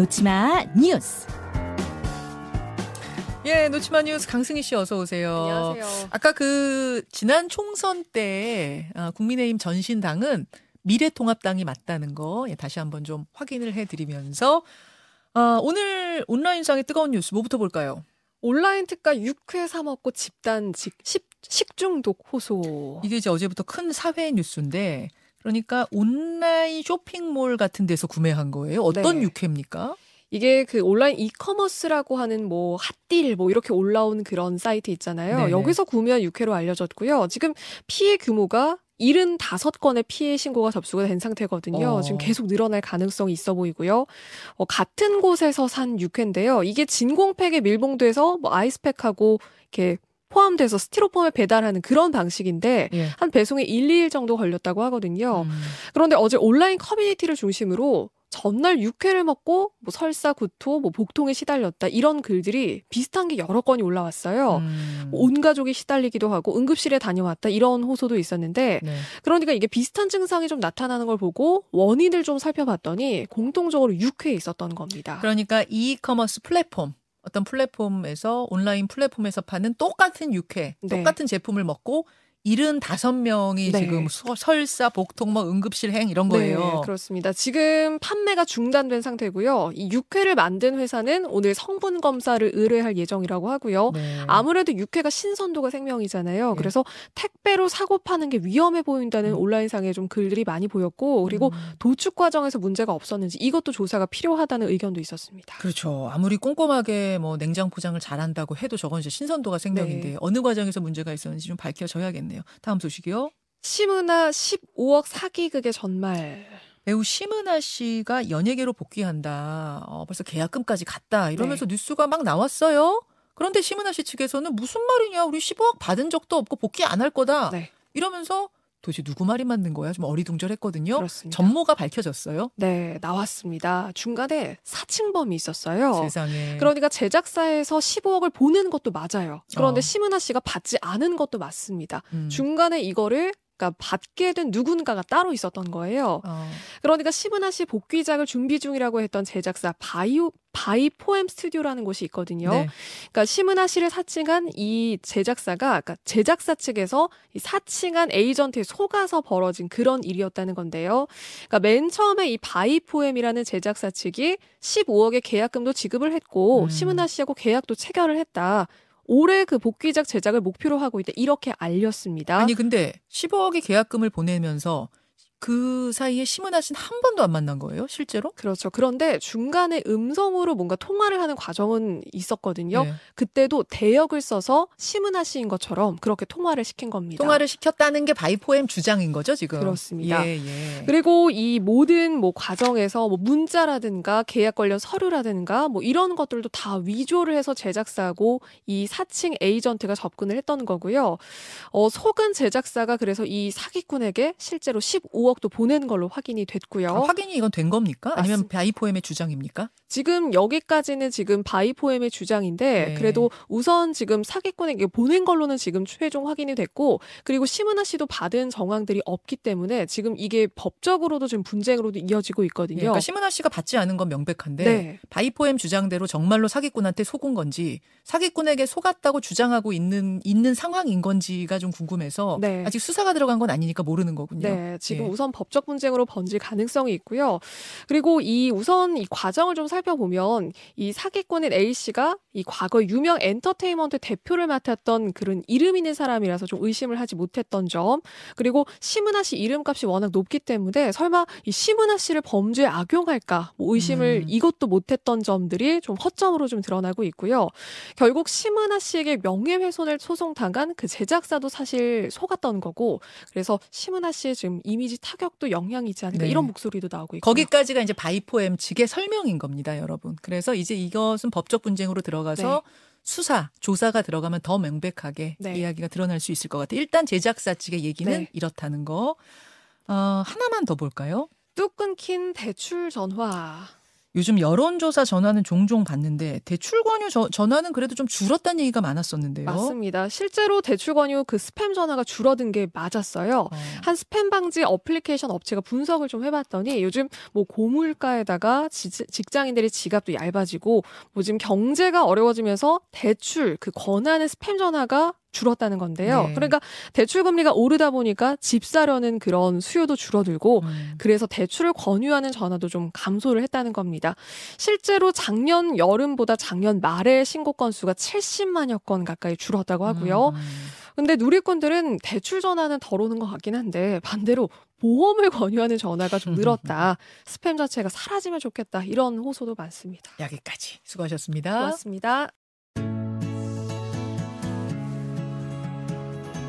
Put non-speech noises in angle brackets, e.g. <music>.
놓치마 뉴스. 예, 노치마 뉴스 강승희 씨 어서 오세요. 안녕하세요. 아까 그 지난 총선 때 아, 국민의힘 전신당은 미래통합당이 맞다는 거 예, 다시 한번 좀 확인을 해드리면서 아, 오늘 온라인상의 뜨거운 뉴스 뭐부터 볼까요? 온라인 특가 6회 사먹고 집단 직, 식, 식중독 호소. 이게 이제 어제부터 큰 사회 뉴스인데 그러니까 온라인 쇼핑몰 같은 데서 구매한 거예요. 어떤 네. 육회입니까? 이게 그 온라인 이커머스라고 하는 뭐 핫딜 뭐 이렇게 올라온 그런 사이트 있잖아요. 네네. 여기서 구매한 육회로 알려졌고요. 지금 피해 규모가 75건의 피해 신고가 접수가 된 상태거든요. 어. 지금 계속 늘어날 가능성이 있어 보이고요. 어, 같은 곳에서 산 육회인데요. 이게 진공팩에 밀봉돼서 뭐 아이스팩하고 이렇게 포함돼서 스티로폼에 배달하는 그런 방식인데 예. 한 배송에 1, 2일 정도 걸렸다고 하거든요. 음. 그런데 어제 온라인 커뮤니티를 중심으로 전날 육회를 먹고 뭐 설사 구토, 뭐 복통에 시달렸다 이런 글들이 비슷한 게 여러 건이 올라왔어요. 음. 온 가족이 시달리기도 하고 응급실에 다녀왔다 이런 호소도 있었는데 네. 그러니까 이게 비슷한 증상이 좀 나타나는 걸 보고 원인을 좀 살펴봤더니 공통적으로 육회에 있었던 겁니다. 그러니까 이커머스 플랫폼 어떤 플랫폼에서 온라인 플랫폼에서 파는 똑같은 육회, 네. 똑같은 제품을 먹고 75명이 네. 지금 서- 설사, 복통, 뭐 응급실 행 이런 거예요. 네, 그렇습니다. 지금 판매가 중단된 상태고요. 이 육회를 만든 회사는 오늘 성분 검사를 의뢰할 예정이라고 하고요. 네. 아무래도 육회가 신선도가 생명이잖아요. 네. 그래서 택배로 사고 파는 게 위험해 보인다는 음. 온라인상에 좀 글들이 많이 보였고 그리고 음. 도축 과정에서 문제가 없었는지 이것도 조사가 필요하다는 의견도 있었습니다. 그렇죠. 아무리 꼼꼼하게 뭐 냉장 포장을 잘한다고 해도 저건 이제 신선도가 생명인데 네. 어느 과정에서 문제가 있었는지 좀 밝혀져야겠네요. 다음 소식이요. 시문화 15억 사기극의 전말. 배우 심은하 씨가 연예계로 복귀한다. 어, 벌써 계약금까지 갔다. 이러면서 네. 뉴스가 막 나왔어요. 그런데 심은하 씨 측에서는 무슨 말이냐. 우리 15억 받은 적도 없고 복귀 안 할 거다. 네, 이러면서 도대체 누구 말이 맞는 거야? 좀 어리둥절했거든요. 그렇습니다. 전모가 밝혀졌어요. 네, 나왔습니다. 중간에 사칭범이 있었어요. 세상에. 그러니까 제작사에서 15억을 보낸 것도 맞아요. 그런데 어. 심은하 씨가 받지 않은 것도 맞습니다. 음. 중간에 이거를 그러니까 받게 된 누군가가 따로 있었던 거예요. 어. 그러니까 심은하 씨 복귀작을 준비 중이라고 했던 제작사 바이오 바이포엠 스튜디오라는 곳이 있거든요. 네. 그러니까 심은하 씨를 사칭한 이 제작사가 그러니까 제작사 측에서 이 사칭한 에이전트에 속아서 벌어진 그런 일이었다는 건데요. 그러니까 맨 처음에 이 바이포엠이라는 제작사 측이 15억의 계약금도 지급을 했고 음. 심은하 씨하고 계약도 체결을 했다. 올해 그 복귀작 제작을 목표로 하고 있다. 이렇게 알렸습니다. 아니 근데 15억의 계약금을 보내면서 그 사이에 심은하 씨는 한 번도 안 만난 거예요, 실제로? 그렇죠. 그런데 중간에 음성으로 뭔가 통화를 하는 과정은 있었거든요. 네. 그때도 대역을 써서 심은하 씨인 것처럼 그렇게 통화를 시킨 겁니다. 통화를 시켰다는 게 바이포엠 주장인 거죠, 지금. 그렇습니다. 예, 예. 그리고 이 모든 뭐 과정에서 뭐 문자라든가 계약 관련 서류라든가 뭐 이런 것들도 다 위조를 해서 제작사하고 이 사칭 에이전트가 접근을 했던 거고요. 어, 속은 제작사가 그래서 이 사기꾼에게 실제로 15억 도 보낸 걸로 확인이 됐고요. 아, 확인이 이건 된 겁니까? 아니면 맞습니다. 바이포엠의 주장입니까? 지금 여기까지는 지금 바이포엠의 주장인데 네. 그래도 우선 지금 사기꾼에게 보낸 걸로는 지금 최종 확인이 됐고 그리고 심은하 씨도 받은 정황들이 없기 때문에 지금 이게 법적으로도 지금 분쟁으로도 이어지고 예, 있거든요. 그러니까 심은하 씨가 받지 않은 건 명백한데 네. 바이포엠 주장대로 정말로 사기꾼한테 속은 건지 사기꾼에게 속았다고 주장하고 있는 있는 상황인 건지가 좀 궁금해서 네. 아직 수사가 들어간 건 아니니까 모르는 거군요. 네, 지금 예. 우선 법적 분쟁으로 번질 가능성이 있고요. 그리고 이 우선 이 과정을 좀 살펴보면 이 사기꾼인 A 씨가 이 과거 유명 엔터테인먼트 대표를 맡았던 그런 이름 있는 사람이라서 좀 의심을 하지 못했던 점. 그리고 심은하 씨 이름값이 워낙 높기 때문에 설마 이 심은하 씨를 범죄에 악용할까 뭐 의심을 음. 이것도 못했던 점들이 좀 허점으로 좀 드러나고 있고요. 결국 심은하 씨에게 명예훼손을 소송당한 그 제작사도 사실 속았던 거고 그래서 심은하 씨의 지금 이미지 타격도 영향이 있지 않을까 네. 이런 목소리도 나오고 있고 거기까지가 이제 바이포엠 측의 설명인 겁니다, 여러분. 그래서 이제 이것은 법적 분쟁으로 들어가서 수사, 조사가 들어가면 더 명백하게 네. 이야기가 드러날 수 있을 것 같아요. 일단 제작사 측의 얘기는 네. 이렇다는 거. 어, 하나만 더 볼까요? 뚝 끊긴 대출 전화 요즘 여론조사 전화는 종종 받는데 대출 권유 저, 전화는 그래도 좀 줄었다는 얘기가 많았었는데요. 맞습니다. 실제로 대출 권유 그 스팸 전화가 줄어든 게 맞았어요. 어. 한 스팸 방지 어플리케이션 업체가 분석을 좀 해봤더니 요즘 뭐 고물가에다가 지- 직장인들의 지갑도 얇아지고 뭐 지금 경제가 어려워지면서 대출 그 권하는 스팸 전화가 줄었다는 건데요. 네. 그러니까 대출 금리가 오르다 보니까 집 사려는 그런 수요도 줄어들고 음. 그래서 대출을 권유하는 전화도 좀 감소를 했다는 겁니다. 실제로 작년 여름보다 작년 말에 신고 건수가 70만여 건 가까이 줄었다고 하고요. 음. 근데 누리꾼들은 대출 전화는 덜 오는 것 같긴 한데 반대로 보험을 <laughs> 권유하는 전화가 좀 늘었다. 스팸 자체가 사라지면 좋겠다. 이런 호소도 많습니다. 여기까지 수고하셨습니다. 고맙습니다.